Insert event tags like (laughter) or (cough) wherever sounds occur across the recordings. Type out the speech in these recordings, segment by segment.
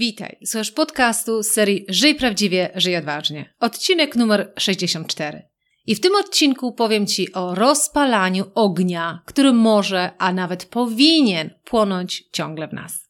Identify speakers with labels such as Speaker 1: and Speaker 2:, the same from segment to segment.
Speaker 1: Witaj, słuchasz podcastu z serii Żyj Prawdziwie, Żyj Odważnie. Odcinek numer 64. I w tym odcinku powiem Ci o rozpalaniu ognia, który może, a nawet powinien płonąć ciągle w nas.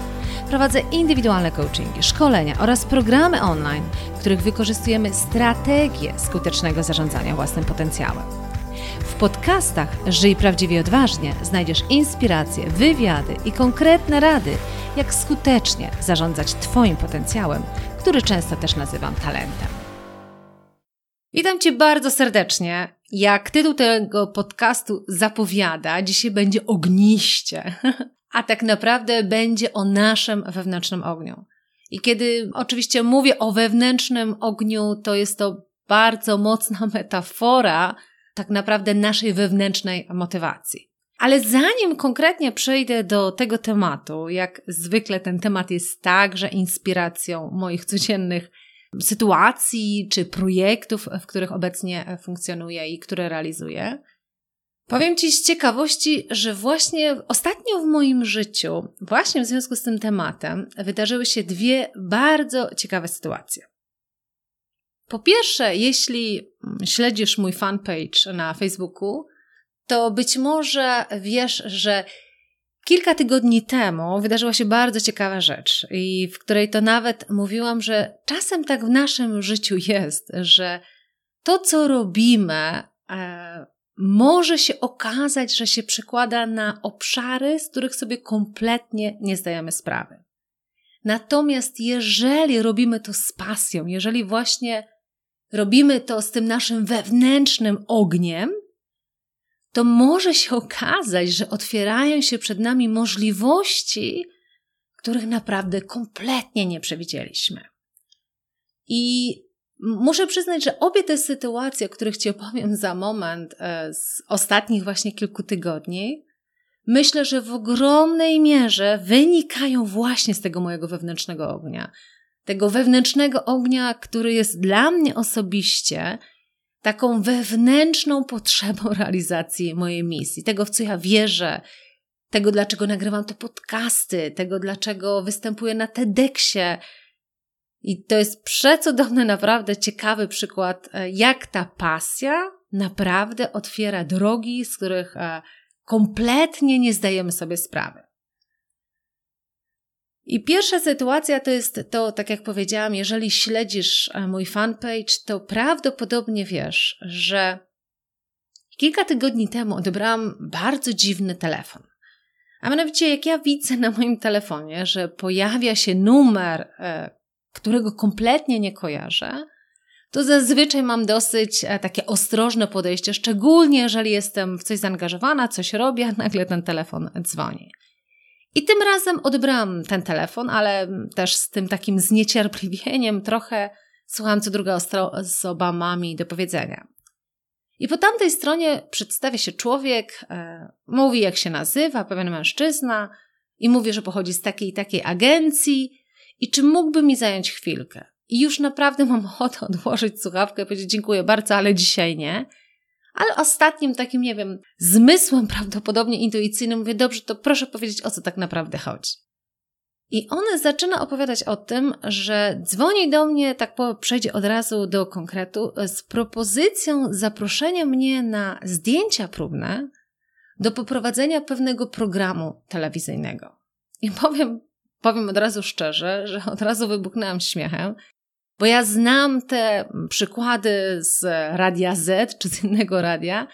Speaker 1: Prowadzę indywidualne coachingi, szkolenia oraz programy online, w których wykorzystujemy strategię skutecznego zarządzania własnym potencjałem. W podcastach Żyj prawdziwie odważnie znajdziesz inspiracje, wywiady i konkretne rady, jak skutecznie zarządzać Twoim potencjałem, który często też nazywam talentem. Witam Cię bardzo serdecznie. Jak tytuł tego podcastu zapowiada, dzisiaj będzie ogniście. (laughs) a tak naprawdę będzie o naszym wewnętrznym ogniu. I kiedy oczywiście mówię o wewnętrznym ogniu, to jest to bardzo mocna (laughs) metafora tak naprawdę naszej wewnętrznej motywacji. Ale zanim konkretnie przejdę do tego tematu, jak zwykle ten temat jest także inspiracją moich codziennych sytuacji czy projektów, w których obecnie funkcjonuję i które realizuję, Powiem Ci z ciekawości, że właśnie ostatnio w moim życiu, właśnie w związku z tym tematem, wydarzyły się dwie bardzo ciekawe sytuacje. Po pierwsze, jeśli śledzisz mój fanpage na Facebooku, to być może wiesz, że kilka tygodni temu wydarzyła się bardzo ciekawa rzecz, i w której to nawet mówiłam, że czasem tak w naszym życiu jest, że to, co robimy, e, może się okazać, że się przekłada na obszary, z których sobie kompletnie nie zdajemy sprawy. Natomiast jeżeli robimy to z pasją, jeżeli właśnie robimy to z tym naszym wewnętrznym ogniem, to może się okazać, że otwierają się przed nami możliwości, których naprawdę kompletnie nie przewidzieliśmy. I Muszę przyznać, że obie te sytuacje, o których Ci opowiem za moment, e, z ostatnich właśnie kilku tygodni, myślę, że w ogromnej mierze wynikają właśnie z tego mojego wewnętrznego ognia. Tego wewnętrznego ognia, który jest dla mnie osobiście taką wewnętrzną potrzebą (laughs) realizacji mojej misji, tego, w co ja wierzę, tego, dlaczego nagrywam te podcasty, tego, dlaczego występuję na TEDxie, i to jest przecudowny, naprawdę ciekawy przykład, e, jak ta pasja naprawdę otwiera drogi, z których e, kompletnie nie zdajemy sobie sprawy. I pierwsza sytuacja to jest to, tak jak powiedziałam, jeżeli śledzisz e, mój fanpage, to prawdopodobnie wiesz, że kilka tygodni temu odebrałam bardzo dziwny telefon. A mianowicie, jak ja widzę na moim telefonie, że pojawia się numer którego kompletnie nie kojarzę, to zazwyczaj mam dosyć e, takie ostrożne podejście, szczególnie jeżeli jestem w coś zaangażowana, coś robię, nagle ten telefon dzwoni. I tym razem odebrałam ten telefon, ale też z tym takim zniecierpliwieniem trochę słucham, co druga osoba ma mi do powiedzenia. I po tamtej stronie przedstawia się człowiek, e, mówi jak się nazywa, pewien mężczyzna i mówi, że pochodzi z takiej i takiej agencji i czy mógłby mi zająć chwilkę? I już naprawdę mam ochotę odłożyć słuchawkę i powiedzieć dziękuję bardzo, ale dzisiaj nie. Ale ostatnim takim, nie wiem, zmysłem prawdopodobnie intuicyjnym mówię, dobrze, to proszę powiedzieć, o co tak naprawdę chodzi. I on zaczyna opowiadać o tym, że dzwoni do mnie, tak po, przejdzie od razu do konkretu, z propozycją zaproszenia mnie na zdjęcia próbne do poprowadzenia pewnego programu telewizyjnego. I powiem powiem od razu szczerze, że od razu wybuchnęłam śmiechem, bo ja znam te przykłady z Radia Z czy z innego radia,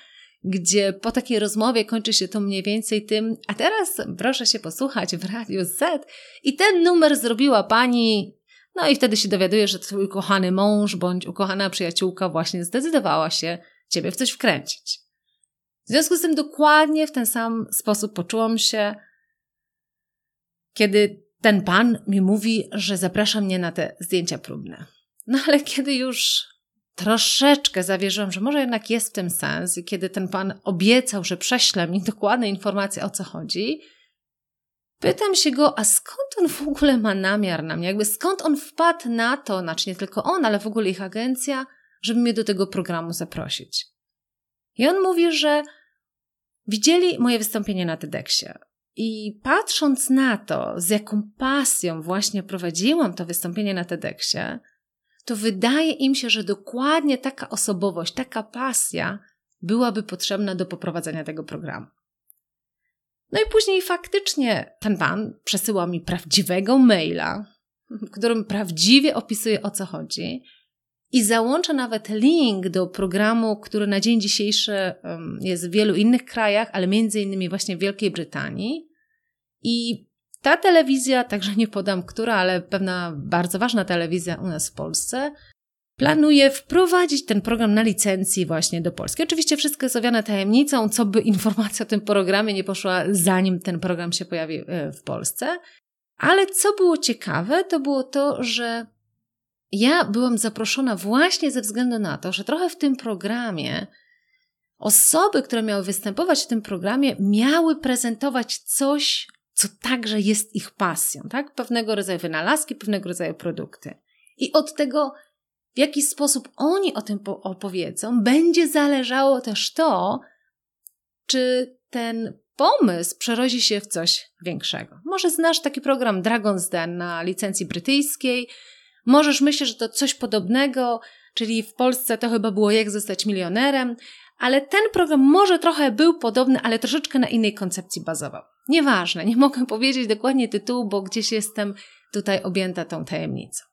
Speaker 1: gdzie po takiej rozmowie kończy się to mniej więcej tym, a teraz proszę się posłuchać w Radiu Z i ten numer zrobiła pani, no i wtedy się dowiaduje, że twój ukochany mąż bądź ukochana przyjaciółka właśnie zdecydowała się ciebie w coś wkręcić. W związku z tym dokładnie w ten sam sposób poczułam się kiedy ten pan mi mówi, że zaprasza mnie na te zdjęcia próbne. No ale kiedy już troszeczkę zawierzyłam, że może jednak jest w tym sens i kiedy ten pan obiecał, że prześle mi dokładne informacje o co chodzi, pytam się go, a skąd on w ogóle ma namiar na mnie? Jakby skąd on wpadł na to, znaczy nie tylko on, ale w ogóle ich agencja, żeby mnie do tego programu zaprosić. I on mówi, że widzieli moje wystąpienie na TEDxie. I patrząc na to, z jaką pasją właśnie prowadziłam to wystąpienie na TEDxie, to wydaje im się, że dokładnie taka osobowość, taka pasja byłaby potrzebna do poprowadzenia tego programu. No i później faktycznie ten pan przesyła mi prawdziwego maila, w którym prawdziwie opisuje o co chodzi i załącza nawet link do programu, który na dzień dzisiejszy jest w wielu innych krajach, ale między innymi właśnie w Wielkiej Brytanii. I ta telewizja, także nie podam która, ale pewna bardzo ważna telewizja u nas w Polsce, planuje wprowadzić ten program na licencji właśnie do Polski. Oczywiście wszystko jest owiane tajemnicą, co by informacja o tym programie nie poszła zanim ten program się pojawi e, w Polsce. Ale co było ciekawe, to było to, że ja byłam zaproszona właśnie ze względu na to, że trochę w tym programie osoby, które miały występować w tym programie, miały prezentować coś co także jest ich pasją, tak? Pewnego rodzaju wynalazki, pewnego rodzaju produkty. I od tego, w jaki sposób oni o tym opowiedzą, będzie zależało też to, czy ten pomysł przerodzi się w coś większego. Może znasz taki program Dragon's Den na licencji brytyjskiej, możesz myśleć, że to coś podobnego, czyli w Polsce to chyba było Jak zostać milionerem, ale ten program może trochę był podobny, ale troszeczkę na innej koncepcji bazował. Nieważne, nie mogę (laughs) powiedzieć dokładnie tytułu, bo gdzieś jestem tutaj objęta tą tajemnicą.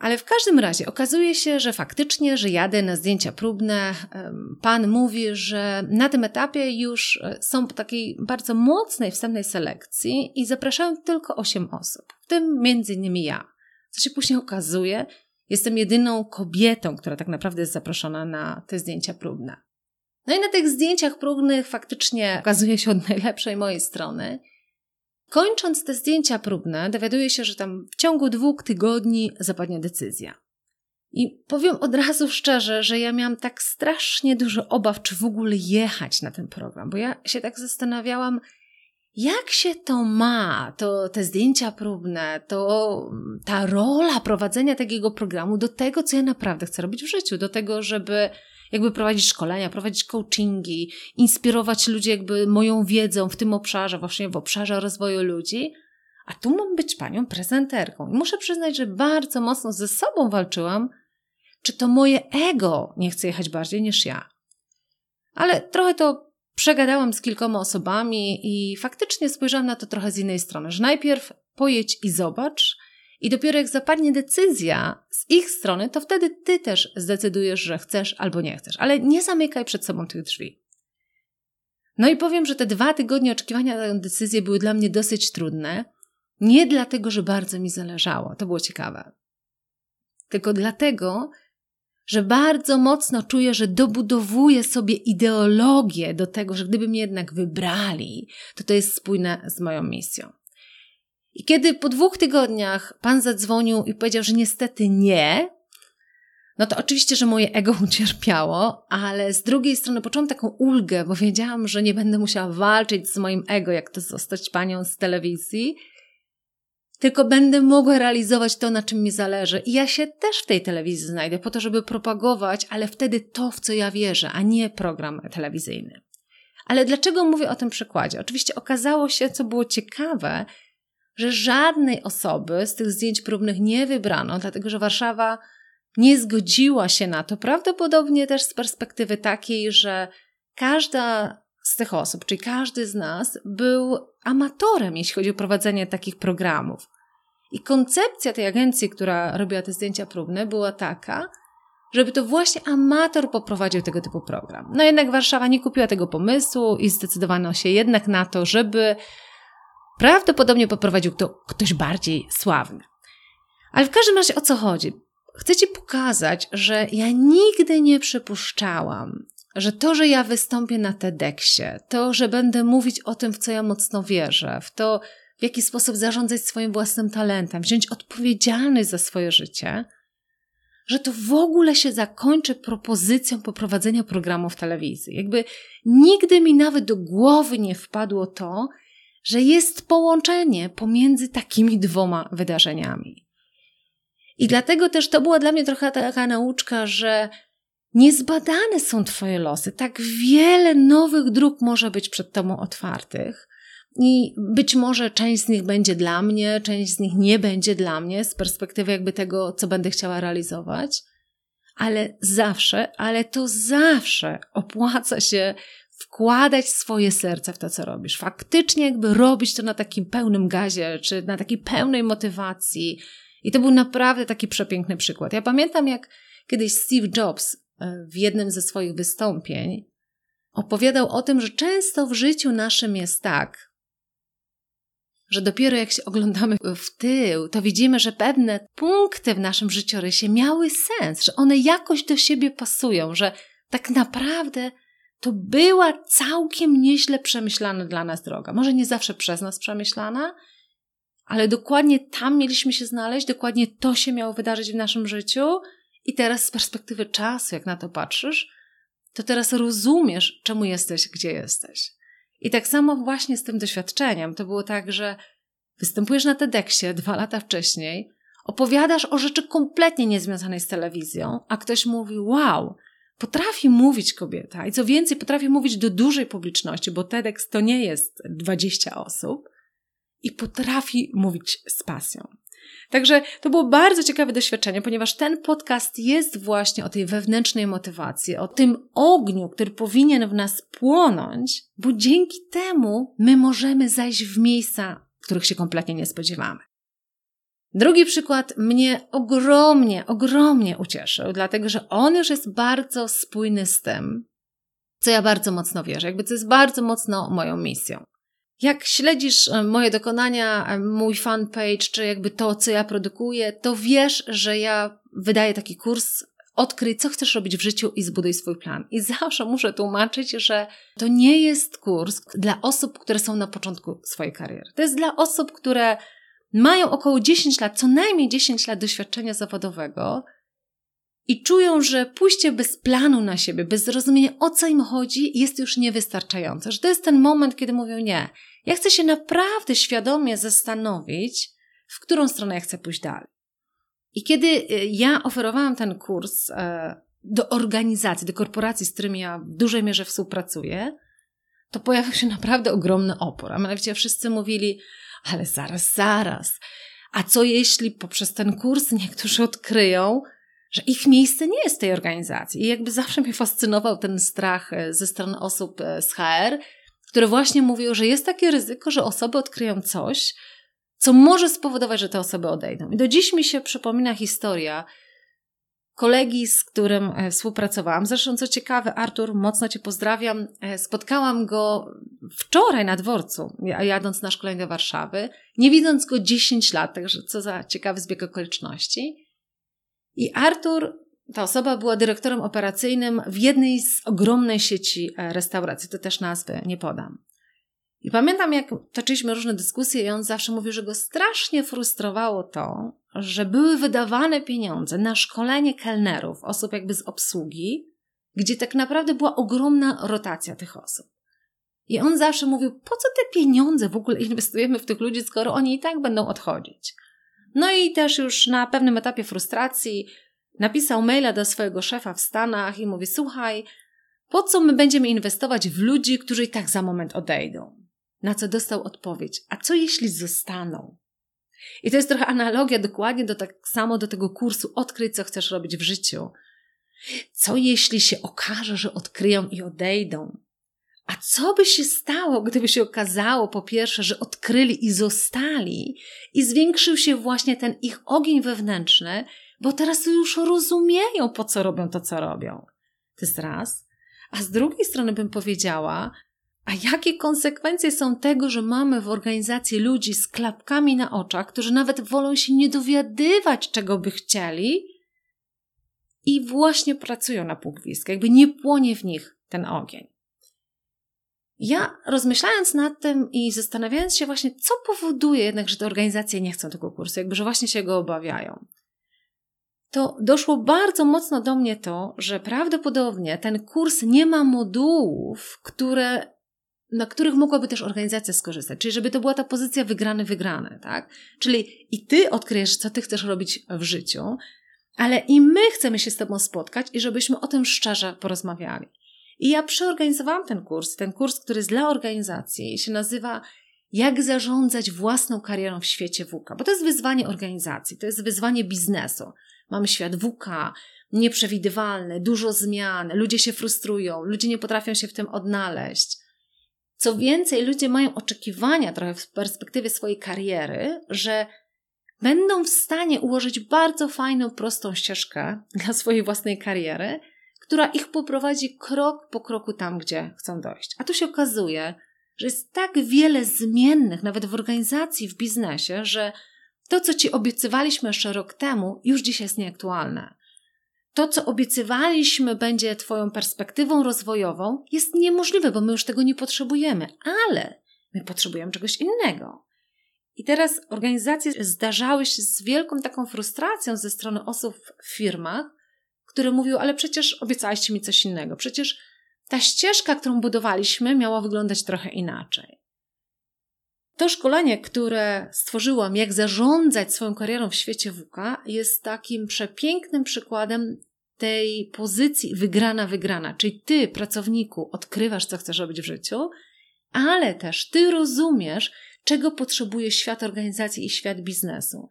Speaker 1: Ale w każdym razie okazuje się, że faktycznie, że jadę na zdjęcia próbne. Pan mówi, że na tym etapie już e, są po takiej bardzo mocnej wstępnej selekcji i zapraszają tylko 8 osób, w tym między innymi ja. Co się później okazuje, jestem jedyną kobietą, która tak naprawdę jest zaproszona na te zdjęcia próbne. No i na tych zdjęciach próbnych faktycznie okazuje się od (laughs) najlepszej mojej strony. Kończąc te zdjęcia próbne, dowiaduję się, że tam w ciągu dwóch tygodni zapadnie decyzja. I powiem od razu szczerze, że ja miałam tak strasznie dużo obaw, czy w ogóle jechać na ten program, bo ja się tak zastanawiałam, jak się to ma, to te zdjęcia próbne, to ta rola prowadzenia takiego programu do tego, co ja naprawdę chcę robić w życiu, do tego, żeby jakby prowadzić szkolenia, prowadzić coachingi, inspirować ludzi jakby moją wiedzą w tym obszarze, właśnie w obszarze rozwoju ludzi, a tu mam być panią prezenterką. I muszę przyznać, że bardzo mocno ze sobą walczyłam, czy to moje ego nie chce jechać bardziej niż ja. Ale trochę to przegadałam z kilkoma osobami i faktycznie spojrzałam na to trochę z innej strony, że najpierw pojedź i zobacz, i dopiero jak zapadnie decyzja z ich strony, to wtedy ty też zdecydujesz, że chcesz albo nie chcesz. Ale nie zamykaj przed sobą tych drzwi. No i powiem, że te dwa tygodnie oczekiwania na tę decyzję były dla mnie dosyć trudne. Nie dlatego, że bardzo mi zależało, to było ciekawe. Tylko dlatego, że bardzo mocno czuję, że dobudowuję sobie ideologię do tego, że gdyby mnie jednak wybrali, to to jest spójne z moją misją. I kiedy po dwóch tygodniach pan zadzwonił i powiedział, że niestety nie, no to oczywiście, że moje ego (laughs) ucierpiało, ale z drugiej strony poczułam taką ulgę, bo wiedziałam, że nie będę musiała walczyć z moim ego, jak to zostać panią z telewizji, tylko będę mogła realizować to, na czym mi zależy. I ja się też w tej telewizji znajdę po to, żeby propagować, ale wtedy to, w co ja wierzę, a nie program telewizyjny. Ale dlaczego mówię o tym przykładzie? Oczywiście okazało się, co było ciekawe, że żadnej osoby z tych zdjęć próbnych nie wybrano, dlatego że Warszawa nie zgodziła się na to. Prawdopodobnie też z perspektywy takiej, że każda z tych osób, czyli każdy z nas, był amatorem, jeśli chodzi o prowadzenie takich programów. I koncepcja tej agencji, która robiła te zdjęcia próbne, była taka, żeby to właśnie amator poprowadził tego typu program. No jednak Warszawa nie kupiła tego pomysłu i zdecydowano się jednak na to, żeby Prawdopodobnie poprowadził to ktoś bardziej sławny. Ale w każdym razie o co chodzi? Chcę Ci pokazać, że ja nigdy nie przypuszczałam, że to, że ja wystąpię na TEDxie, to, że będę mówić o tym, w co ja mocno wierzę, w to, w jaki sposób zarządzać swoim własnym talentem, wziąć odpowiedzialność za swoje życie, że to w ogóle się zakończy propozycją poprowadzenia programu w telewizji. Jakby nigdy mi nawet do głowy nie wpadło to, że jest połączenie pomiędzy takimi dwoma wydarzeniami. I dlatego też to była dla mnie trochę taka nauczka, że niezbadane są Twoje losy. Tak wiele nowych dróg może być przed Tobą otwartych. I być może część z nich będzie dla mnie, część z nich nie będzie dla mnie z perspektywy jakby tego, co będę chciała realizować, ale zawsze, ale to zawsze opłaca się wkładać swoje serce w to, co robisz. Faktycznie jakby robić to na takim pełnym gazie, czy na takiej pełnej motywacji. I to był naprawdę taki przepiękny przykład. Ja pamiętam, jak kiedyś Steve Jobs w jednym ze swoich wystąpień opowiadał o tym, że często w życiu naszym jest tak, że dopiero jak się oglądamy w tył, to widzimy, że pewne punkty w naszym życiorysie miały sens, że one jakoś do siebie pasują, że tak naprawdę to była całkiem nieźle przemyślana dla nas droga. Może nie zawsze przez nas przemyślana, ale dokładnie tam mieliśmy się znaleźć, dokładnie to się miało wydarzyć w naszym życiu. I teraz z perspektywy czasu, jak na to patrzysz, to teraz rozumiesz, czemu jesteś, gdzie jesteś. I tak samo właśnie z tym doświadczeniem. To było tak, że występujesz na TEDxie dwa lata wcześniej, opowiadasz o rzeczy kompletnie niezwiązanej z telewizją, a ktoś mówi: Wow, potrafi mówić kobieta i co więcej, potrafi mówić do dużej publiczności, bo TEDx to nie jest 20 osób i potrafi mówić z pasją. Także to było bardzo ciekawe doświadczenie, ponieważ ten podcast jest właśnie o tej wewnętrznej motywacji, o tym ogniu, który powinien w nas płonąć, bo dzięki temu my możemy zajść w miejsca, których się kompletnie nie spodziewamy. Drugi przykład mnie ogromnie, ogromnie ucieszył, dlatego że on już jest bardzo spójny z tym, co ja bardzo mocno wierzę, jakby to jest bardzo mocno moją misją. Jak śledzisz e, moje dokonania, e, mój fanpage, czy jakby to, co ja produkuję, to wiesz, że ja wydaję taki kurs Odkryj, co chcesz robić w życiu i zbuduj swój plan. I (laughs) zawsze muszę tłumaczyć, że to nie jest kurs dla osób, które są na początku swojej kariery. To jest dla osób, które mają około 10 lat, co najmniej 10 lat doświadczenia zawodowego i czują, że pójście bez planu na siebie, bez zrozumienia o co im chodzi, jest już niewystarczające. Że to jest ten moment, kiedy mówią nie. Ja chcę się naprawdę świadomie zastanowić, w którą stronę ja chcę pójść dalej. I kiedy y, ja oferowałam ten kurs e, do organizacji, do korporacji, z którymi ja w dużej mierze współpracuję, to pojawił się naprawdę ogromny opór. A mianowicie wszyscy mówili, ale zaraz, zaraz. A co jeśli poprzez ten kurs niektórzy odkryją, że ich miejsce nie jest w tej organizacji? I jakby zawsze mnie fascynował ten strach e, ze strony osób e, z HR, które właśnie mówią, że jest takie ryzyko, że osoby odkryją coś, co może spowodować, że te osoby odejdą. I do dziś mi się przypomina historia kolegi, z którym e, współpracowałam. Zresztą, co ciekawe, Artur, mocno Cię pozdrawiam. Spotkałam go wczoraj na dworcu, jadąc na szkolenie do Warszawy, nie widząc go 10 lat, także co za ciekawy zbieg okoliczności. I Artur, ta osoba była dyrektorem operacyjnym w jednej z ogromnej sieci e, restauracji, to też nazwy nie podam. I pamiętam, jak toczyliśmy różne dyskusje, i on zawsze mówił, że go strasznie frustrowało to, że były wydawane pieniądze na szkolenie kelnerów, osób jakby z obsługi, gdzie tak naprawdę była ogromna rotacja tych osób. I on zawsze mówił, po co te pieniądze w ogóle inwestujemy w tych ludzi, skoro oni i tak będą odchodzić. No i też już na pewnym etapie frustracji napisał maila do swojego szefa w Stanach i mówi: Słuchaj, po co my będziemy inwestować w ludzi, którzy i tak za moment odejdą? Na co dostał odpowiedź: A co jeśli zostaną? I to jest trochę analogia dokładnie do tak samo do tego kursu Odkryj, co chcesz robić w życiu. Co jeśli się okaże, że odkryją i odejdą? A co by się stało, gdyby się okazało, po pierwsze, że odkryli i zostali, i zwiększył się właśnie ten ich ogień wewnętrzny, bo teraz już rozumieją, po co robią to, co robią. To jest raz. A z drugiej strony bym powiedziała, a jakie konsekwencje są tego, że mamy w organizacji ludzi z klapkami na oczach, którzy nawet wolą się nie dowiadywać, czego by chcieli, i właśnie pracują na półgwizdku, jakby nie płonie w nich ten ogień. Ja rozmyślając nad tym i zastanawiając się właśnie, co powoduje jednak, że te organizacje nie chcą tego kursu, jakby, że właśnie się go obawiają, to doszło bardzo mocno do mnie to, że prawdopodobnie ten kurs nie ma modułów, które, na których mogłaby też organizacja skorzystać. Czyli żeby to była ta pozycja wygrany-wygrany, tak? Czyli i ty odkryjesz, co ty chcesz robić w życiu, ale i my chcemy się z tobą spotkać i żebyśmy o tym szczerze porozmawiali. I ja przeorganizowałam ten kurs, ten kurs, który jest dla organizacji się nazywa Jak zarządzać własną karierą w świecie WK, bo to jest wyzwanie organizacji, to jest wyzwanie biznesu. Mamy świat WK, nieprzewidywalny, dużo zmian, ludzie się frustrują, ludzie nie potrafią się w tym odnaleźć. Co więcej, ludzie mają oczekiwania trochę w perspektywie swojej kariery, że będą w stanie ułożyć bardzo fajną, prostą ścieżkę (laughs) dla swojej własnej kariery, która ich poprowadzi krok po kroku tam, gdzie chcą dojść. A tu się okazuje, że jest tak wiele zmiennych, nawet w organizacji, w biznesie, że to, co ci obiecywaliśmy jeszcze rok temu, już dziś jest nieaktualne. To, co obiecywaliśmy będzie Twoją perspektywą rozwojową, jest niemożliwe, bo my już tego nie potrzebujemy, ale my potrzebujemy czegoś innego. I teraz organizacje zdarzały się z wielką taką frustracją ze strony osób w firmach, które mówią, ale przecież obiecaliście mi coś innego. Przecież ta ścieżka, którą budowaliśmy, miała wyglądać trochę inaczej. To szkolenie, które stworzyłam, jak zarządzać swoją karierą w świecie WK, jest takim przepięknym przykładem tej pozycji wygrana-wygrana. Czyli ty, pracowniku, odkrywasz, co chcesz robić w życiu, ale też ty rozumiesz, czego potrzebuje świat organizacji i świat biznesu.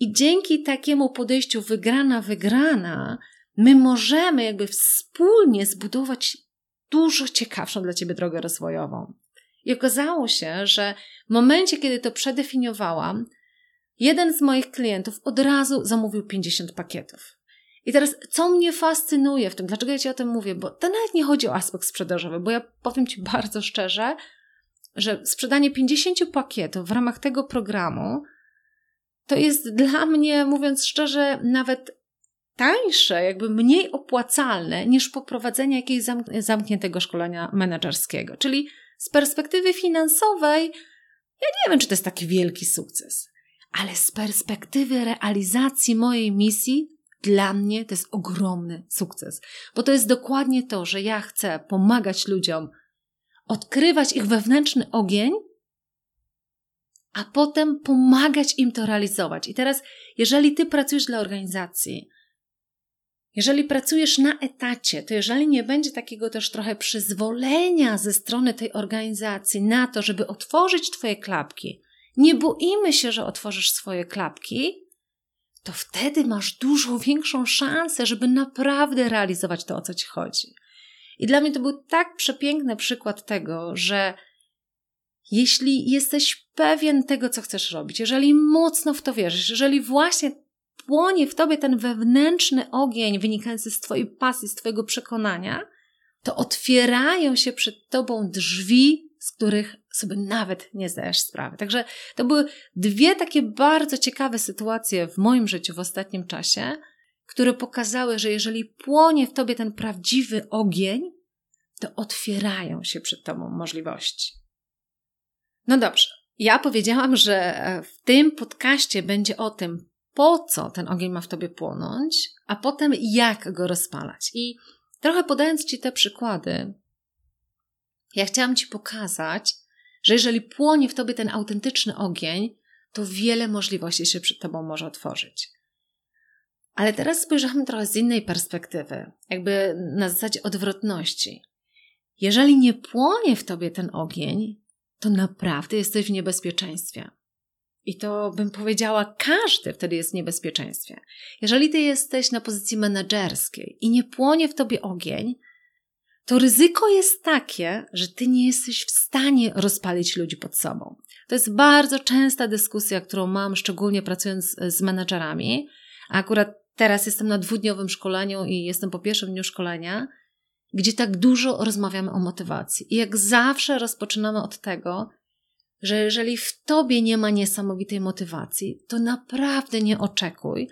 Speaker 1: I dzięki takiemu podejściu wygrana-wygrana, my możemy jakby wspólnie zbudować dużo ciekawszą dla ciebie drogę rozwojową. I okazało się, że w momencie, kiedy to przedefiniowałam, jeden z moich klientów od razu zamówił 50 pakietów. I teraz, co mnie fascynuje w tym, dlaczego ja Ci o tym mówię? Bo to nawet nie chodzi o aspekt sprzedażowy, bo ja powiem Ci bardzo szczerze, że sprzedanie 50 pakietów w ramach tego programu to jest dla mnie, mówiąc szczerze, nawet tańsze, jakby mniej opłacalne niż poprowadzenie jakiegoś zamkniętego szkolenia menedżerskiego. Czyli z perspektywy finansowej, ja nie wiem, czy to jest taki wielki sukces, ale z perspektywy realizacji mojej misji, dla mnie to jest ogromny sukces, bo to jest dokładnie to, że ja chcę pomagać ludziom odkrywać ich wewnętrzny ogień, a potem pomagać im to realizować. I teraz, jeżeli ty pracujesz dla organizacji, jeżeli pracujesz na etacie, to jeżeli nie będzie takiego też trochę przyzwolenia ze strony tej organizacji na to, żeby otworzyć Twoje klapki, nie boimy się, że otworzysz swoje klapki, to wtedy masz dużo większą szansę, żeby naprawdę realizować to, o co Ci chodzi. I dla mnie to był tak przepiękny przykład tego, że jeśli jesteś pewien tego, co chcesz robić, jeżeli mocno w to wierzysz, jeżeli właśnie płonie w tobie ten wewnętrzny ogień wynikający z twojej pasji, z twojego przekonania, to otwierają się przed tobą drzwi, z których sobie nawet nie zdajesz sprawy. Także to były dwie takie bardzo ciekawe sytuacje w moim życiu w ostatnim czasie, które pokazały, że jeżeli płonie w tobie ten prawdziwy ogień, to otwierają się przed tobą możliwości. No dobrze. Ja powiedziałam, że w tym podcaście będzie o tym, po co ten ogień ma w tobie płonąć, a potem jak go rozpalać. I trochę podając ci te przykłady, ja chciałam ci pokazać, że jeżeli płonie w tobie ten autentyczny ogień, to wiele możliwości się przed tobą może otworzyć. Ale teraz spojrzamy trochę z innej perspektywy, jakby na zasadzie odwrotności. Jeżeli nie płonie w tobie ten ogień, to naprawdę jesteś w niebezpieczeństwie. I to bym powiedziała, każdy wtedy jest w niebezpieczeństwie. Jeżeli ty jesteś na pozycji menedżerskiej i nie płonie w tobie ogień, to ryzyko jest takie, że ty nie jesteś w stanie rozpalić ludzi pod sobą. To jest bardzo częsta dyskusja, którą mam, szczególnie pracując z menedżerami. A akurat teraz jestem na dwudniowym szkoleniu i jestem po pierwszym dniu szkolenia, gdzie tak dużo rozmawiamy o motywacji. I jak zawsze rozpoczynamy od tego, że jeżeli w tobie nie ma niesamowitej motywacji, to naprawdę nie oczekuj,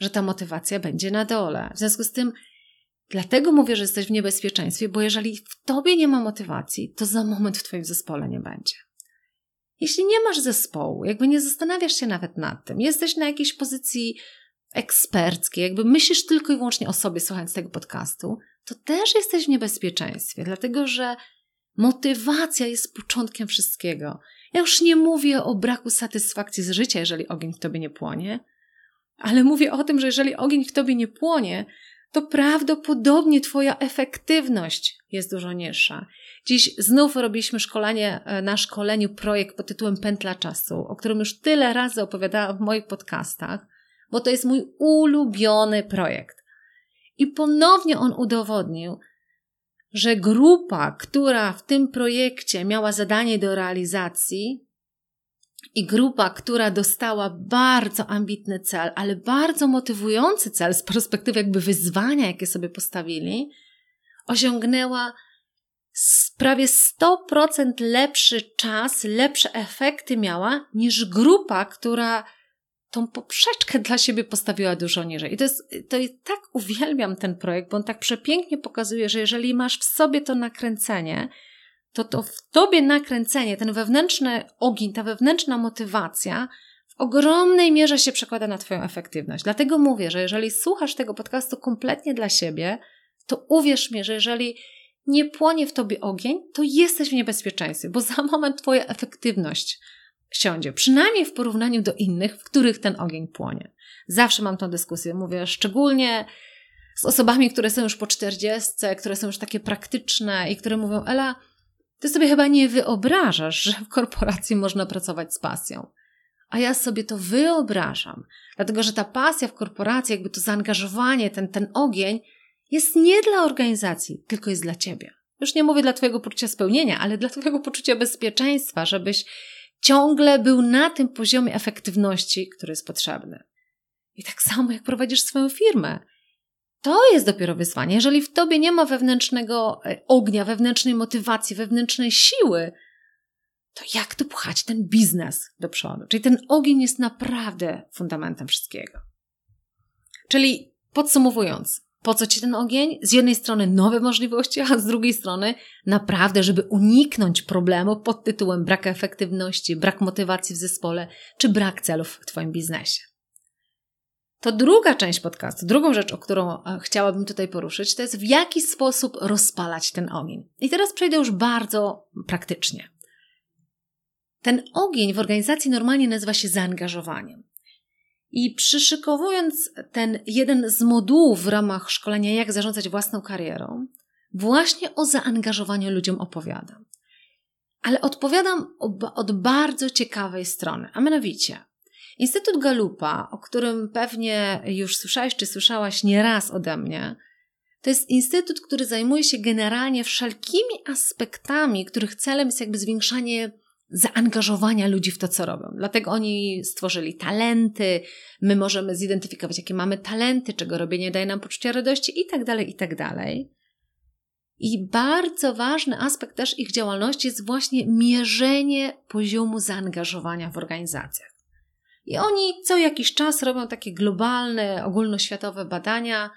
Speaker 1: że ta motywacja będzie na dole. W związku z tym Dlatego mówię, że jesteś w niebezpieczeństwie, bo jeżeli w tobie nie ma motywacji, to za moment w twoim zespole nie będzie. Jeśli nie masz zespołu, jakby nie zastanawiasz się nawet nad tym, jesteś na jakiejś pozycji eksperckiej, jakby myślisz tylko i wyłącznie o sobie słuchając tego podcastu, to też jesteś w niebezpieczeństwie, dlatego że motywacja jest początkiem wszystkiego. Ja już nie mówię o braku satysfakcji z życia, jeżeli ogień w tobie nie płonie, ale mówię o tym, że jeżeli ogień w tobie nie płonie, to prawdopodobnie Twoja efektywność jest dużo niższa. Dziś znów robiliśmy szkolenie, e, na szkoleniu projekt pod tytułem Pętla Czasu, o którym już tyle razy opowiadałam w moich podcastach, bo to jest mój ulubiony projekt. I ponownie on udowodnił, że grupa, która w tym projekcie miała zadanie do realizacji, i grupa, która dostała bardzo ambitny cel, ale bardzo motywujący cel z perspektywy jakby wyzwania, jakie sobie postawili, osiągnęła prawie 100% lepszy czas, lepsze efekty miała niż grupa, która tą poprzeczkę dla siebie postawiła dużo niżej. I to jest, to jest, tak uwielbiam ten projekt, bo on tak przepięknie pokazuje, że jeżeli masz w sobie to nakręcenie, to to w tobie nakręcenie, ten wewnętrzny ogień, ta wewnętrzna motywacja w ogromnej mierze się przekłada na twoją efektywność. Dlatego mówię, że jeżeli słuchasz tego podcastu kompletnie dla siebie, to uwierz mi, że jeżeli nie płonie w tobie ogień, to jesteś w niebezpieczeństwie, bo za moment twoja efektywność siądzie, przynajmniej w porównaniu do innych, w których ten ogień płonie. Zawsze mam tą dyskusję, mówię szczególnie z osobami, które są już po czterdziestce, które są już takie praktyczne i które mówią, Ela, ty sobie chyba nie wyobrażasz, że w korporacji można pracować z pasją. A ja sobie to wyobrażam, dlatego że ta pasja w korporacji, jakby to zaangażowanie, ten, ten ogień, jest nie dla organizacji, tylko jest dla ciebie. Już nie mówię dla Twojego poczucia spełnienia, ale dla Twojego poczucia bezpieczeństwa, żebyś ciągle był na tym poziomie efektywności, który jest potrzebny. I tak samo jak prowadzisz swoją firmę. To jest dopiero wyzwanie. Jeżeli w tobie nie ma wewnętrznego e, ognia, wewnętrznej motywacji, wewnętrznej siły, to jak tu pchać ten biznes do przodu? Czyli ten ogień jest naprawdę fundamentem wszystkiego. Czyli podsumowując, po co ci ten ogień? Z jednej strony nowe możliwości, a z drugiej strony naprawdę, żeby uniknąć problemu pod tytułem brak efektywności, brak motywacji w zespole czy brak celów w Twoim biznesie. To druga część podcastu, drugą rzecz, o którą e, chciałabym tutaj poruszyć, to jest w jaki sposób rozpalać ten ogień. I teraz przejdę już bardzo praktycznie. Ten ogień w organizacji normalnie nazywa się zaangażowaniem. I przyszykowując ten jeden z modułów w ramach szkolenia Jak zarządzać własną karierą, właśnie o zaangażowaniu ludziom opowiadam. Ale odpowiadam od bardzo ciekawej strony, a mianowicie Instytut Galupa, o którym pewnie już słyszałeś czy słyszałaś nieraz ode mnie, to jest instytut, który zajmuje się generalnie wszelkimi aspektami, których celem jest jakby zwiększanie zaangażowania ludzi w to, co robią. Dlatego oni stworzyli talenty, my możemy zidentyfikować, jakie mamy talenty, czego robienie daje nam poczucia radości i tak dalej, i tak dalej. I bardzo ważny aspekt też ich działalności jest właśnie mierzenie poziomu zaangażowania w organizacjach. I oni co jakiś czas robią takie globalne, ogólnoświatowe badania,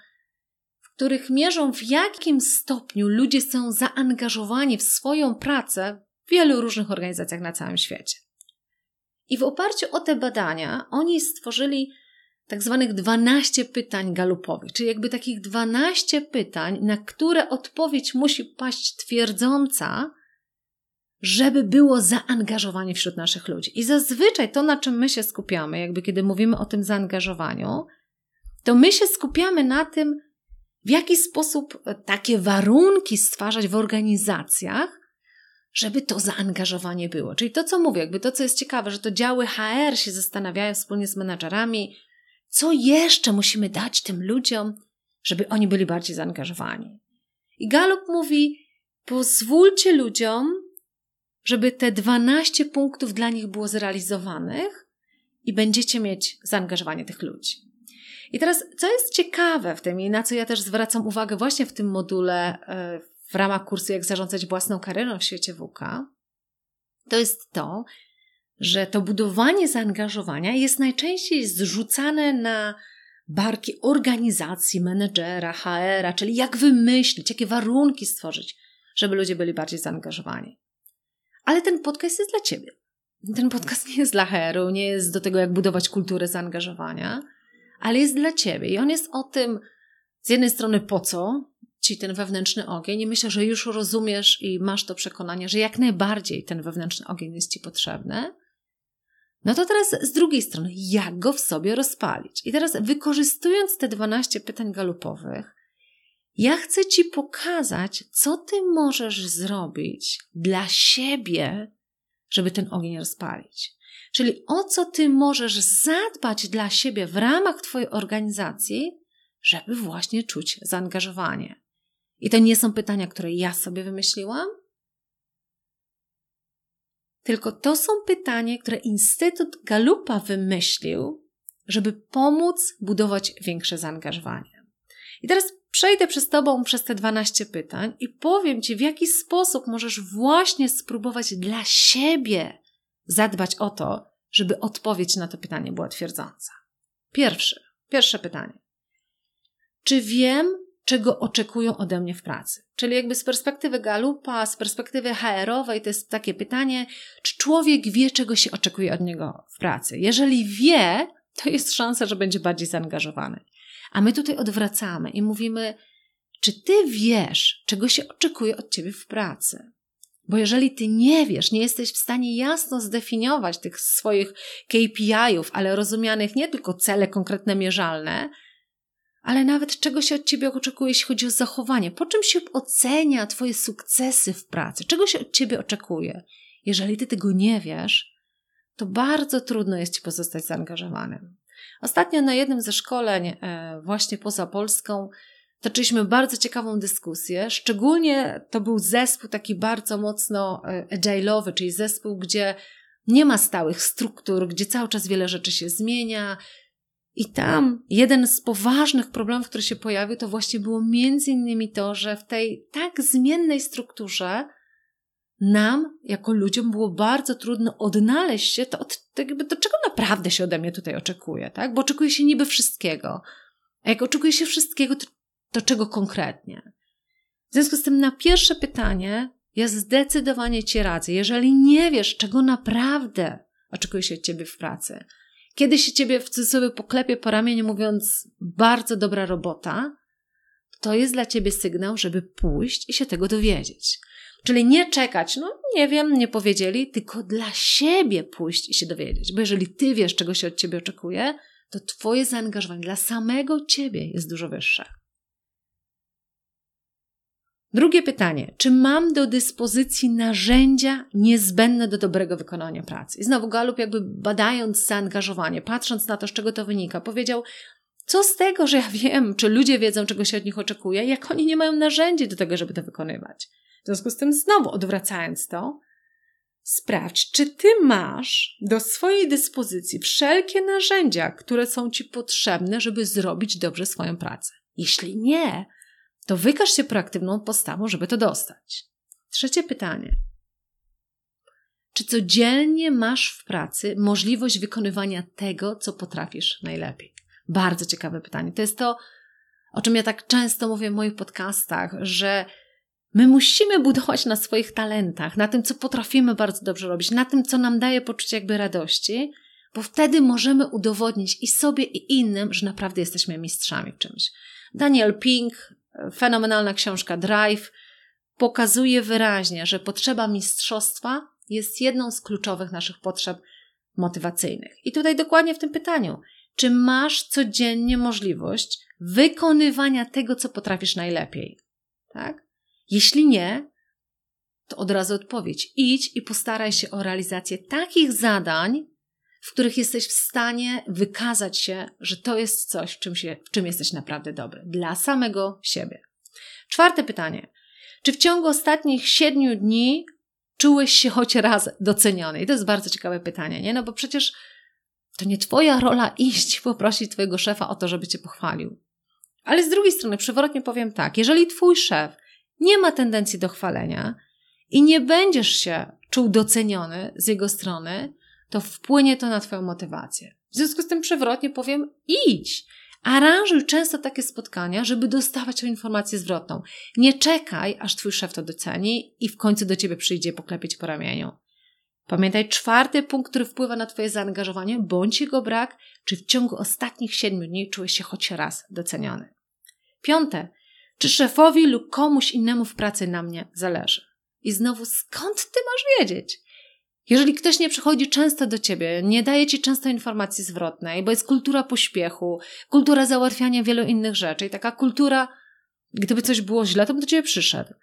Speaker 1: w których mierzą, w jakim stopniu ludzie są zaangażowani w swoją pracę w wielu różnych organizacjach na całym świecie. I w oparciu o te badania oni stworzyli tak zwanych 12 pytań galupowych, czyli jakby takich 12 pytań, na które odpowiedź musi paść twierdząca, żeby było zaangażowanie wśród naszych ludzi. I zazwyczaj to, na czym my się skupiamy, jakby kiedy mówimy o tym zaangażowaniu, to my się skupiamy na tym, w jaki sposób takie warunki stwarzać w organizacjach, żeby to zaangażowanie było. Czyli to, co mówię, jakby to, co jest ciekawe, że to działy HR się zastanawiają wspólnie z menadżerami, co jeszcze musimy dać tym ludziom, żeby oni byli bardziej zaangażowani. I Gallup mówi: pozwólcie ludziom żeby te 12 punktów dla nich było zrealizowanych i będziecie mieć zaangażowanie tych ludzi. I teraz, co jest ciekawe w tym i na co ja też zwracam uwagę właśnie w tym module e, w ramach kursu Jak zarządzać własną karierą w świecie WK, to jest to, że to budowanie zaangażowania jest najczęściej zrzucane na
Speaker 2: barki organizacji, menedżera, HR-a, czyli jak wymyślić, jakie warunki stworzyć, żeby ludzie byli bardziej zaangażowani. Ale ten podcast jest dla ciebie. Ten podcast nie jest dla HR-u, nie jest do tego, jak budować kulturę zaangażowania, ale jest dla ciebie. I on jest o tym, z jednej strony po co ci ten wewnętrzny ogień, i myślę, że już rozumiesz i masz to przekonanie, że jak najbardziej ten wewnętrzny ogień jest ci potrzebny. No to teraz z drugiej strony, jak go w sobie rozpalić? I teraz wykorzystując te 12 pytań galupowych, ja chcę Ci pokazać, co Ty możesz zrobić dla siebie, żeby ten ogień rozpalić. Czyli o co Ty możesz zadbać dla siebie w ramach Twojej organizacji, żeby właśnie czuć zaangażowanie. I to nie są pytania, które ja sobie wymyśliłam, tylko to są pytania, które Instytut Galupa wymyślił, żeby pomóc budować większe zaangażowanie. I teraz przejdę przez Tobą przez te 12 pytań i powiem Ci, w jaki sposób możesz właśnie spróbować dla siebie zadbać o to, żeby odpowiedź na to pytanie była twierdząca. Pierwsze, pierwsze pytanie. Czy wiem, czego oczekują ode mnie w pracy? Czyli jakby z perspektywy Galupa, z perspektywy HR-owej, to jest takie pytanie, czy człowiek wie, czego się oczekuje od niego w pracy? Jeżeli wie, to jest szansa, że będzie bardziej zaangażowany. A my tutaj odwracamy i mówimy, czy ty wiesz, czego się oczekuje od ciebie w pracy? Bo jeżeli ty nie wiesz, nie jesteś w stanie jasno zdefiniować tych swoich KPI-ów, ale rozumianych nie tylko cele konkretne, mierzalne, ale nawet czego się od ciebie oczekuje, jeśli chodzi o zachowanie, po czym się ocenia twoje sukcesy w pracy, czego się od ciebie oczekuje. Jeżeli ty tego nie wiesz, to bardzo trudno jest ci pozostać zaangażowanym. Ostatnio na jednym ze szkoleń, e, właśnie poza Polską, toczyliśmy bardzo ciekawą dyskusję. Szczególnie to był zespół taki bardzo mocno e, agile'owy, czyli zespół, gdzie nie ma stałych struktur, gdzie cały czas wiele rzeczy się zmienia. I tam jeden z poważnych problemów, który się pojawił, to właśnie było między innymi to, że w tej tak zmiennej strukturze nam, jako ludziom, było bardzo trudno odnaleźć się, to, od, to jakby, do czego naprawdę się ode mnie tutaj oczekuje, tak? Bo oczekuje się niby wszystkiego. A jak oczekuje się wszystkiego, to, to czego konkretnie? W związku z tym na pierwsze pytanie ja zdecydowanie Ci radzę. Jeżeli nie wiesz, czego naprawdę oczekuje się od Ciebie w pracy, kiedy się Ciebie w cudzysłowie poklepie po ramieniu mówiąc bardzo dobra robota, to jest dla Ciebie sygnał, żeby pójść i się tego dowiedzieć. Czyli nie czekać, no nie wiem, nie powiedzieli, tylko dla siebie pójść i się dowiedzieć. Bo jeżeli ty wiesz, czego się od ciebie oczekuje, to twoje zaangażowanie dla samego ciebie jest dużo wyższe. Drugie pytanie. Czy mam do dyspozycji narzędzia niezbędne do dobrego wykonania pracy? I znowu Galup jakby badając zaangażowanie, patrząc na to, z czego to wynika, powiedział, co z tego, że ja (laughs) wiem, czy ludzie wiedzą, czego się od nich oczekuje, jak oni nie mają narzędzi do tego, żeby to wykonywać. W związku z tym, znowu odwracając to, sprawdź, czy ty masz do swojej dyspozycji wszelkie narzędzia, które są ci potrzebne, żeby zrobić dobrze swoją pracę. Jeśli nie, to wykaż się proaktywną postawą, żeby to dostać. Trzecie pytanie. Czy codziennie masz w pracy możliwość wykonywania tego, co potrafisz najlepiej? Bardzo ciekawe pytanie. To jest to, o czym ja tak często mówię w moich podcastach, że My musimy budować na swoich talentach, na tym, co potrafimy bardzo dobrze robić, na tym, co nam daje poczucie jakby radości, bo wtedy możemy udowodnić i sobie, i innym, że naprawdę jesteśmy mistrzami w czymś. Daniel Pink, fenomenalna książka Drive, pokazuje wyraźnie, że potrzeba mistrzostwa jest jedną z kluczowych naszych potrzeb motywacyjnych. I tutaj dokładnie w tym pytaniu, czy masz codziennie możliwość wykonywania tego, co potrafisz najlepiej? Tak? Jeśli nie, to od razu odpowiedź. Idź i postaraj się o realizację takich zadań, w których jesteś w stanie wykazać się, że to jest coś, w czym, się, w czym jesteś naprawdę dobry, dla samego siebie. Czwarte pytanie. Czy w ciągu ostatnich siedmiu dni czułeś się choć raz doceniony? I to jest bardzo ciekawe pytanie, nie? No bo przecież to nie Twoja rola (laughs) iść poprosić Twojego szefa o to, żeby Cię pochwalił. Ale z drugiej strony, przewrotnie powiem tak, jeżeli Twój szef nie ma tendencji do chwalenia i nie będziesz się czuł doceniony z jego strony, to wpłynie to na Twoją motywację. W związku z tym przewrotnie powiem: idź, Aranżuj często takie spotkania, żeby dostawać tę informację zwrotną. Nie czekaj, aż twój szef to doceni i w końcu do ciebie przyjdzie poklepić po ramieniu. Pamiętaj czwarty punkt, który wpływa na twoje zaangażowanie, bądź jego brak, czy w ciągu ostatnich siedmiu dni czułeś się choć raz doceniony. Piąte, czy szefowi lub komuś innemu w pracy na mnie zależy? I znowu, skąd ty masz wiedzieć? Jeżeli ktoś nie przychodzi często do ciebie, nie daje ci często informacji zwrotnej, bo jest kultura pośpiechu, kultura załatwiania wielu innych rzeczy i taka kultura, gdyby coś było źle, to by do ciebie przyszedł.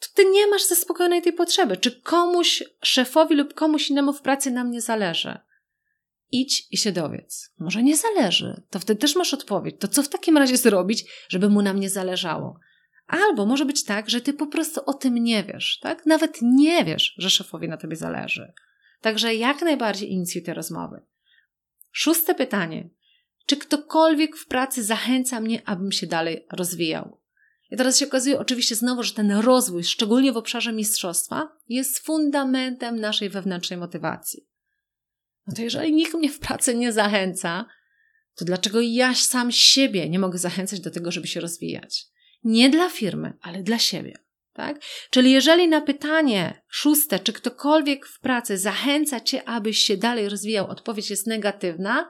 Speaker 2: To ty nie masz zaspokojonej tej potrzeby. Czy komuś, szefowi lub komuś innemu w pracy na mnie zależy? Idź i się dowiedz. Może nie zależy. To wtedy też masz odpowiedź. To co w takim razie zrobić, żeby mu na mnie zależało? Albo może być tak, że ty po prostu o tym nie wiesz, tak? Nawet nie wiesz, że szefowi na tobie zależy. Także jak najbardziej inicjuj te rozmowy. Szóste pytanie. Czy ktokolwiek w pracy zachęca mnie, abym się dalej rozwijał? I teraz się okazuje oczywiście znowu, że ten rozwój, szczególnie w obszarze mistrzostwa, jest fundamentem naszej wewnętrznej motywacji. No to jeżeli nikt mnie w pracy nie zachęca, to dlaczego ja sam siebie nie mogę zachęcać do tego, żeby się rozwijać? Nie dla firmy, ale dla siebie. Tak? Czyli jeżeli na pytanie szóste, czy ktokolwiek w pracy zachęca cię, abyś się dalej rozwijał, odpowiedź jest negatywna,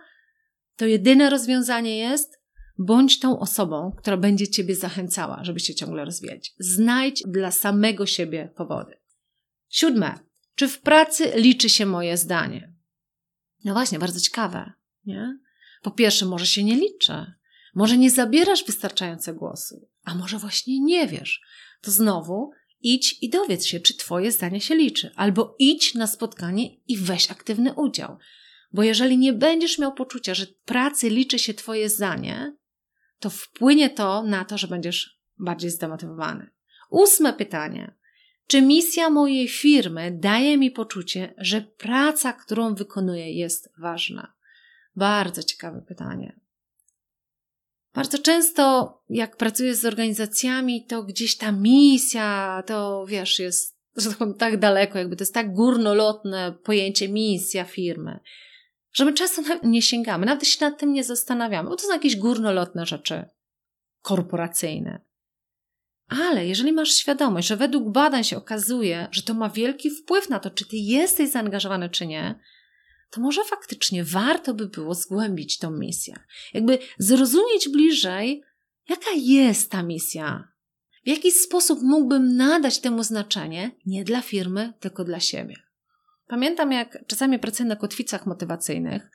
Speaker 2: to jedyne rozwiązanie jest bądź tą osobą, która będzie ciebie zachęcała, żeby się ciągle rozwijać. Znajdź dla samego siebie powody. Siódme. Czy w pracy liczy się moje zdanie? No właśnie, bardzo ciekawe, nie? Po pierwsze, może się nie liczy. Może nie zabierasz wystarczająco głosu, a może właśnie nie wiesz. To znowu idź i dowiedz się, czy Twoje zdanie się liczy, albo idź na spotkanie i weź aktywny udział. Bo jeżeli nie będziesz miał poczucia, że pracy liczy się Twoje zdanie, to wpłynie to na to, że będziesz bardziej zdemotywowany. Ósme pytanie. Czy misja mojej firmy daje mi poczucie, że praca, którą wykonuję, jest ważna? Bardzo ciekawe pytanie. Bardzo często, jak pracuję z organizacjami, to gdzieś ta misja, to wiesz, jest że tak, tak daleko, jakby to jest tak górnolotne pojęcie misja firmy, że my często nie sięgamy, nawet się nad tym nie zastanawiamy, bo to są jakieś górnolotne rzeczy korporacyjne. Ale jeżeli masz świadomość, że według badań się okazuje, że to ma wielki wpływ na to, czy ty jesteś zaangażowany, czy nie, to może faktycznie warto by było zgłębić tą misję. Jakby zrozumieć bliżej, jaka jest ta misja. W jaki sposób mógłbym nadać temu znaczenie nie dla firmy, tylko dla siebie. Pamiętam, jak czasami pracuję na kotwicach motywacyjnych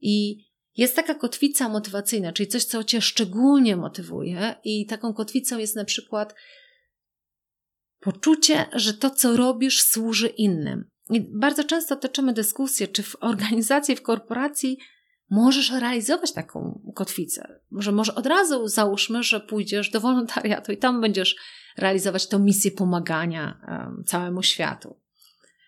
Speaker 2: i jest taka kotwica motywacyjna, czyli coś, co Cię szczególnie motywuje, i taką kotwicą jest na przykład poczucie, że to, co robisz, służy innym. I bardzo często toczymy dyskusje, czy w organizacji, w korporacji możesz realizować taką kotwicę. Może, może od razu załóżmy, że pójdziesz do wolontariatu i tam będziesz realizować tę misję pomagania um, całemu światu.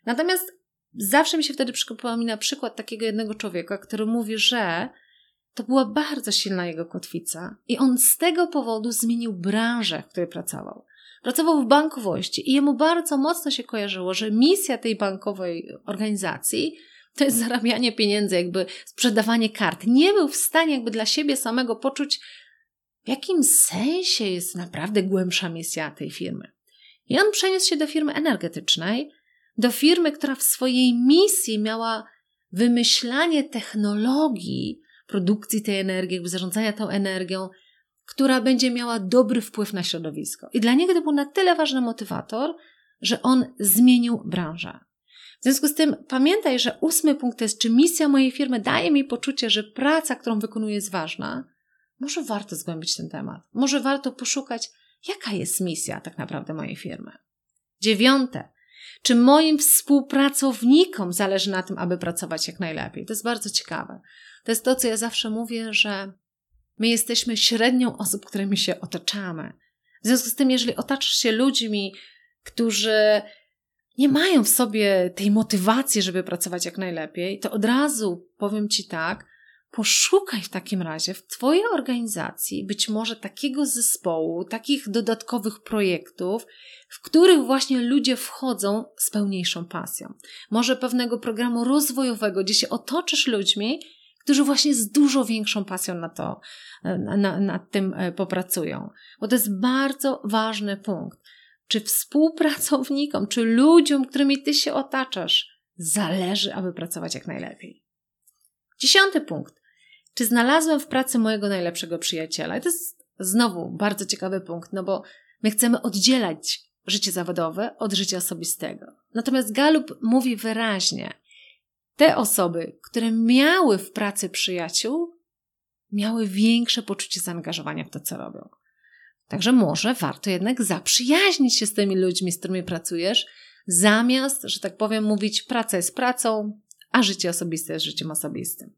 Speaker 2: Natomiast zawsze mi się wtedy przypomina przykład takiego jednego człowieka, który mówi, że to była bardzo silna jego kotwica i on z tego powodu zmienił branżę, w której pracował. Pracował w bankowości i jemu bardzo mocno się kojarzyło, że misja tej bankowej organizacji to jest zarabianie pieniędzy, jakby sprzedawanie kart. Nie był w stanie jakby dla siebie samego poczuć, w jakim sensie jest naprawdę głębsza misja tej firmy. I on przeniósł się do firmy energetycznej, do firmy, która w swojej misji miała wymyślanie technologii produkcji tej energii, jakby zarządzania tą energią, która będzie miała dobry wpływ na środowisko. I dla niego to był na tyle ważny motywator, że on zmienił branżę. W związku z tym pamiętaj, że ósmy punkt to jest, czy misja mojej firmy daje mi poczucie, że praca, którą wykonuję, jest ważna. Może warto zgłębić ten temat. Może warto poszukać, jaka jest misja tak naprawdę mojej firmy. Dziewiąte. Czy moim współpracownikom zależy na tym, aby pracować jak najlepiej? To jest bardzo ciekawe. To jest to, co ja zawsze mówię, że My jesteśmy średnią osób, którymi się otaczamy. W związku z tym, jeżeli otaczasz się ludźmi, którzy nie mają w sobie tej motywacji, żeby pracować jak najlepiej, to od razu powiem Ci tak, poszukaj w takim razie w Twojej organizacji być może takiego zespołu, takich dodatkowych projektów, w których właśnie ludzie wchodzą z pełniejszą pasją. Może pewnego programu rozwojowego, gdzie się otoczysz ludźmi, którzy właśnie z dużo większą pasją na to, na, nad tym e, popracują. Bo to jest bardzo ważny punkt. Czy współpracownikom, czy ludziom, którymi ty się otaczasz, zależy, aby pracować jak najlepiej. Dziesiąty punkt. Czy znalazłem w pracy mojego najlepszego przyjaciela? I to jest znowu bardzo ciekawy punkt, no bo my chcemy oddzielać życie zawodowe od życia osobistego. Natomiast Galup mówi wyraźnie, te osoby, które miały w pracy przyjaciół, miały większe poczucie zaangażowania w to, co robią. Także może warto jednak zaprzyjaźnić się z tymi ludźmi, z którymi pracujesz, zamiast, że tak powiem, mówić praca jest pracą, a życie osobiste jest życiem osobistym.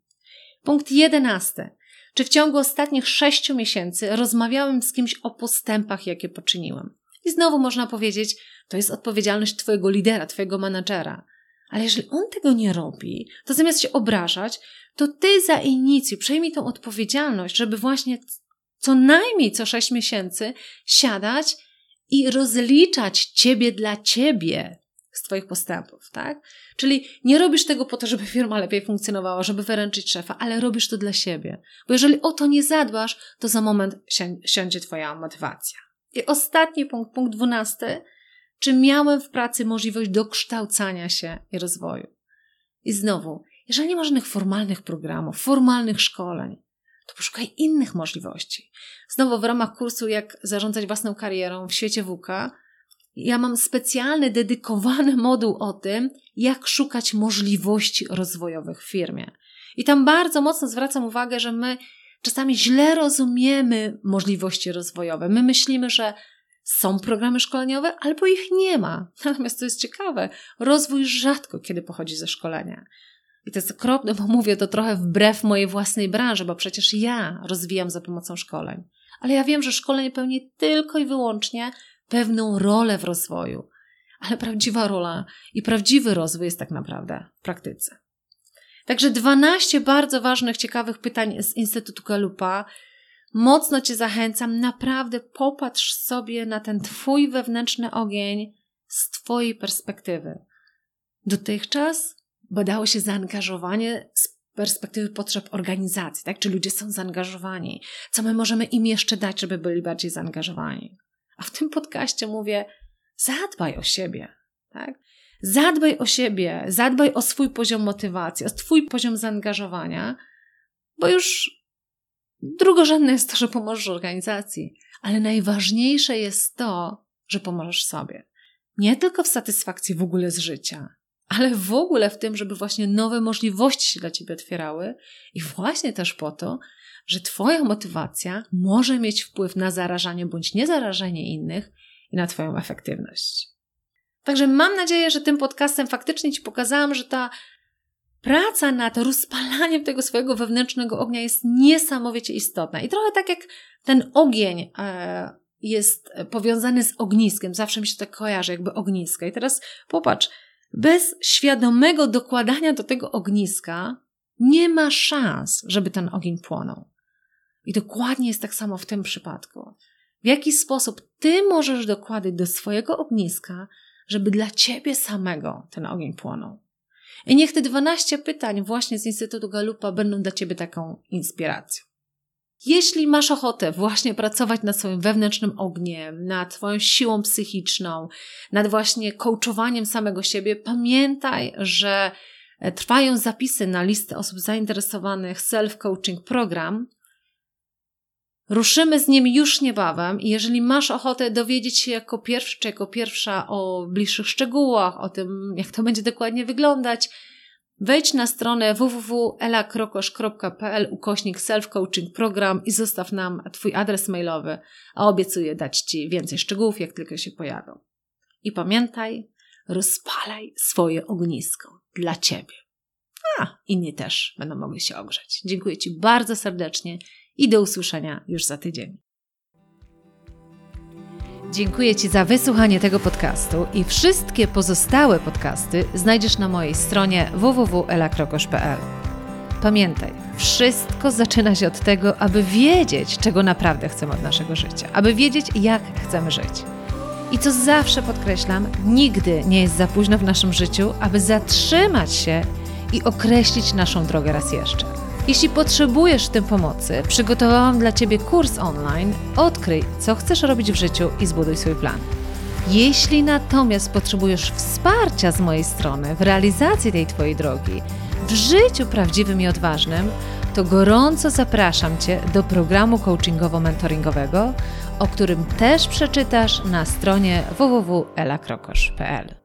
Speaker 2: Punkt jedenasty. Czy w ciągu ostatnich sześciu miesięcy rozmawiałem z kimś o postępach, jakie poczyniłem? I znowu można powiedzieć, to jest odpowiedzialność Twojego lidera, Twojego menadżera. Ale jeżeli on tego nie robi, to zamiast się obrażać, to Ty zainicjuj, przejmij tą odpowiedzialność, żeby właśnie co najmniej co sześć miesięcy siadać i rozliczać Ciebie dla Ciebie z Twoich postępów, tak? Czyli nie robisz tego po to, żeby firma lepiej funkcjonowała, żeby wyręczyć szefa, ale robisz to dla siebie. Bo jeżeli o to nie zadbasz, to za moment siądzie Twoja motywacja. I ostatni punkt, punkt dwunasty. Czy miałem w pracy możliwość dokształcania się i rozwoju? I znowu, jeżeli nie ma żadnych formalnych programów, formalnych szkoleń, to poszukaj innych możliwości. Znowu w ramach kursu Jak zarządzać własną karierą w świecie WK, ja mam specjalny, dedykowany moduł o tym, jak szukać możliwości rozwojowych w firmie. I tam bardzo mocno zwracam uwagę, że my czasami źle rozumiemy możliwości rozwojowe. My myślimy, że są programy szkoleniowe, albo ich nie ma. (laughs) Natomiast to jest ciekawe, rozwój rzadko kiedy pochodzi ze szkolenia. I to jest okropne, bo mówię to trochę wbrew mojej własnej branży, bo przecież ja rozwijam za pomocą szkoleń. Ale ja wiem, że szkolenie pełni tylko i wyłącznie pewną rolę w rozwoju. Ale prawdziwa rola i prawdziwy rozwój jest tak naprawdę w praktyce. Także 12 bardzo ważnych, ciekawych pytań z Instytutu Galupa. Mocno Cię zachęcam, naprawdę popatrz sobie na ten Twój wewnętrzny ogień z Twojej perspektywy. Dotychczas badało się zaangażowanie z perspektywy potrzeb organizacji, tak? Czy ludzie są zaangażowani? Co my możemy im jeszcze dać, żeby byli bardziej zaangażowani? A w tym podcaście mówię, zadbaj o siebie, tak? Zadbaj o siebie, zadbaj o swój poziom motywacji, o twój poziom zaangażowania, bo już drugorzędne jest to, że pomożesz organizacji, ale najważniejsze jest to, że pomożesz sobie. Nie tylko w satysfakcji w ogóle z życia, ale w ogóle w tym, żeby właśnie nowe możliwości się dla ciebie otwierały i właśnie też po to, że Twoja motywacja może mieć wpływ na zarażanie bądź niezarażanie innych i na Twoją efektywność. Także mam nadzieję, że tym podcastem faktycznie Ci pokazałam, że ta praca nad rozpalaniem tego swojego wewnętrznego ognia jest niesamowicie istotna. I trochę tak jak ten ogień e, jest powiązany z ogniskiem, zawsze mi się tak kojarzy, jakby ognisko. I teraz popatrz, bez świadomego dokładania do tego ogniska nie ma szans, żeby ten ogień płonął. I dokładnie jest tak samo w tym przypadku. W jaki sposób ty możesz dokładać do swojego ogniska, żeby dla ciebie samego ten ogień płonął. I niech te 12 pytań właśnie z Instytutu Galupa będą dla ciebie taką inspiracją. Jeśli masz ochotę właśnie pracować nad swoim wewnętrznym ogniem, nad Twoją siłą psychiczną, nad właśnie coachowaniem samego siebie, pamiętaj, że trwają zapisy na listę osób zainteresowanych self-coaching program, Ruszymy z nim już niebawem i jeżeli masz ochotę dowiedzieć się jako pierwszy czy jako pierwsza o bliższych szczegółach, o tym, jak to będzie dokładnie wyglądać, wejdź na stronę www.elakrokosz.pl ukośnik self-coaching program i zostaw nam Twój adres mailowy, a obiecuję dać Ci więcej szczegółów, jak tylko się pojawią. I pamiętaj, rozpalaj swoje ognisko dla Ciebie. A, inni też będą mogli się ogrzeć. Dziękuję Ci bardzo serdecznie i do usłyszenia już za tydzień.
Speaker 1: Dziękuję Ci za wysłuchanie tego podcastu i wszystkie pozostałe podcasty znajdziesz na mojej stronie www.elakrokosz.pl. Pamiętaj, wszystko zaczyna się od tego, aby wiedzieć, czego naprawdę chcemy od naszego życia, aby wiedzieć, jak chcemy żyć. I co zawsze podkreślam, nigdy nie jest za późno w naszym życiu, aby zatrzymać się i określić naszą drogę raz jeszcze. Jeśli potrzebujesz w tym pomocy, przygotowałam dla Ciebie kurs online Odkryj, co chcesz robić w życiu i zbuduj swój plan. Jeśli natomiast potrzebujesz wsparcia z mojej strony w realizacji tej Twojej drogi, w życiu prawdziwym i odważnym, to gorąco zapraszam Cię do programu coachingowo-mentoringowego, o którym też przeczytasz na stronie www.elakrokosz.pl.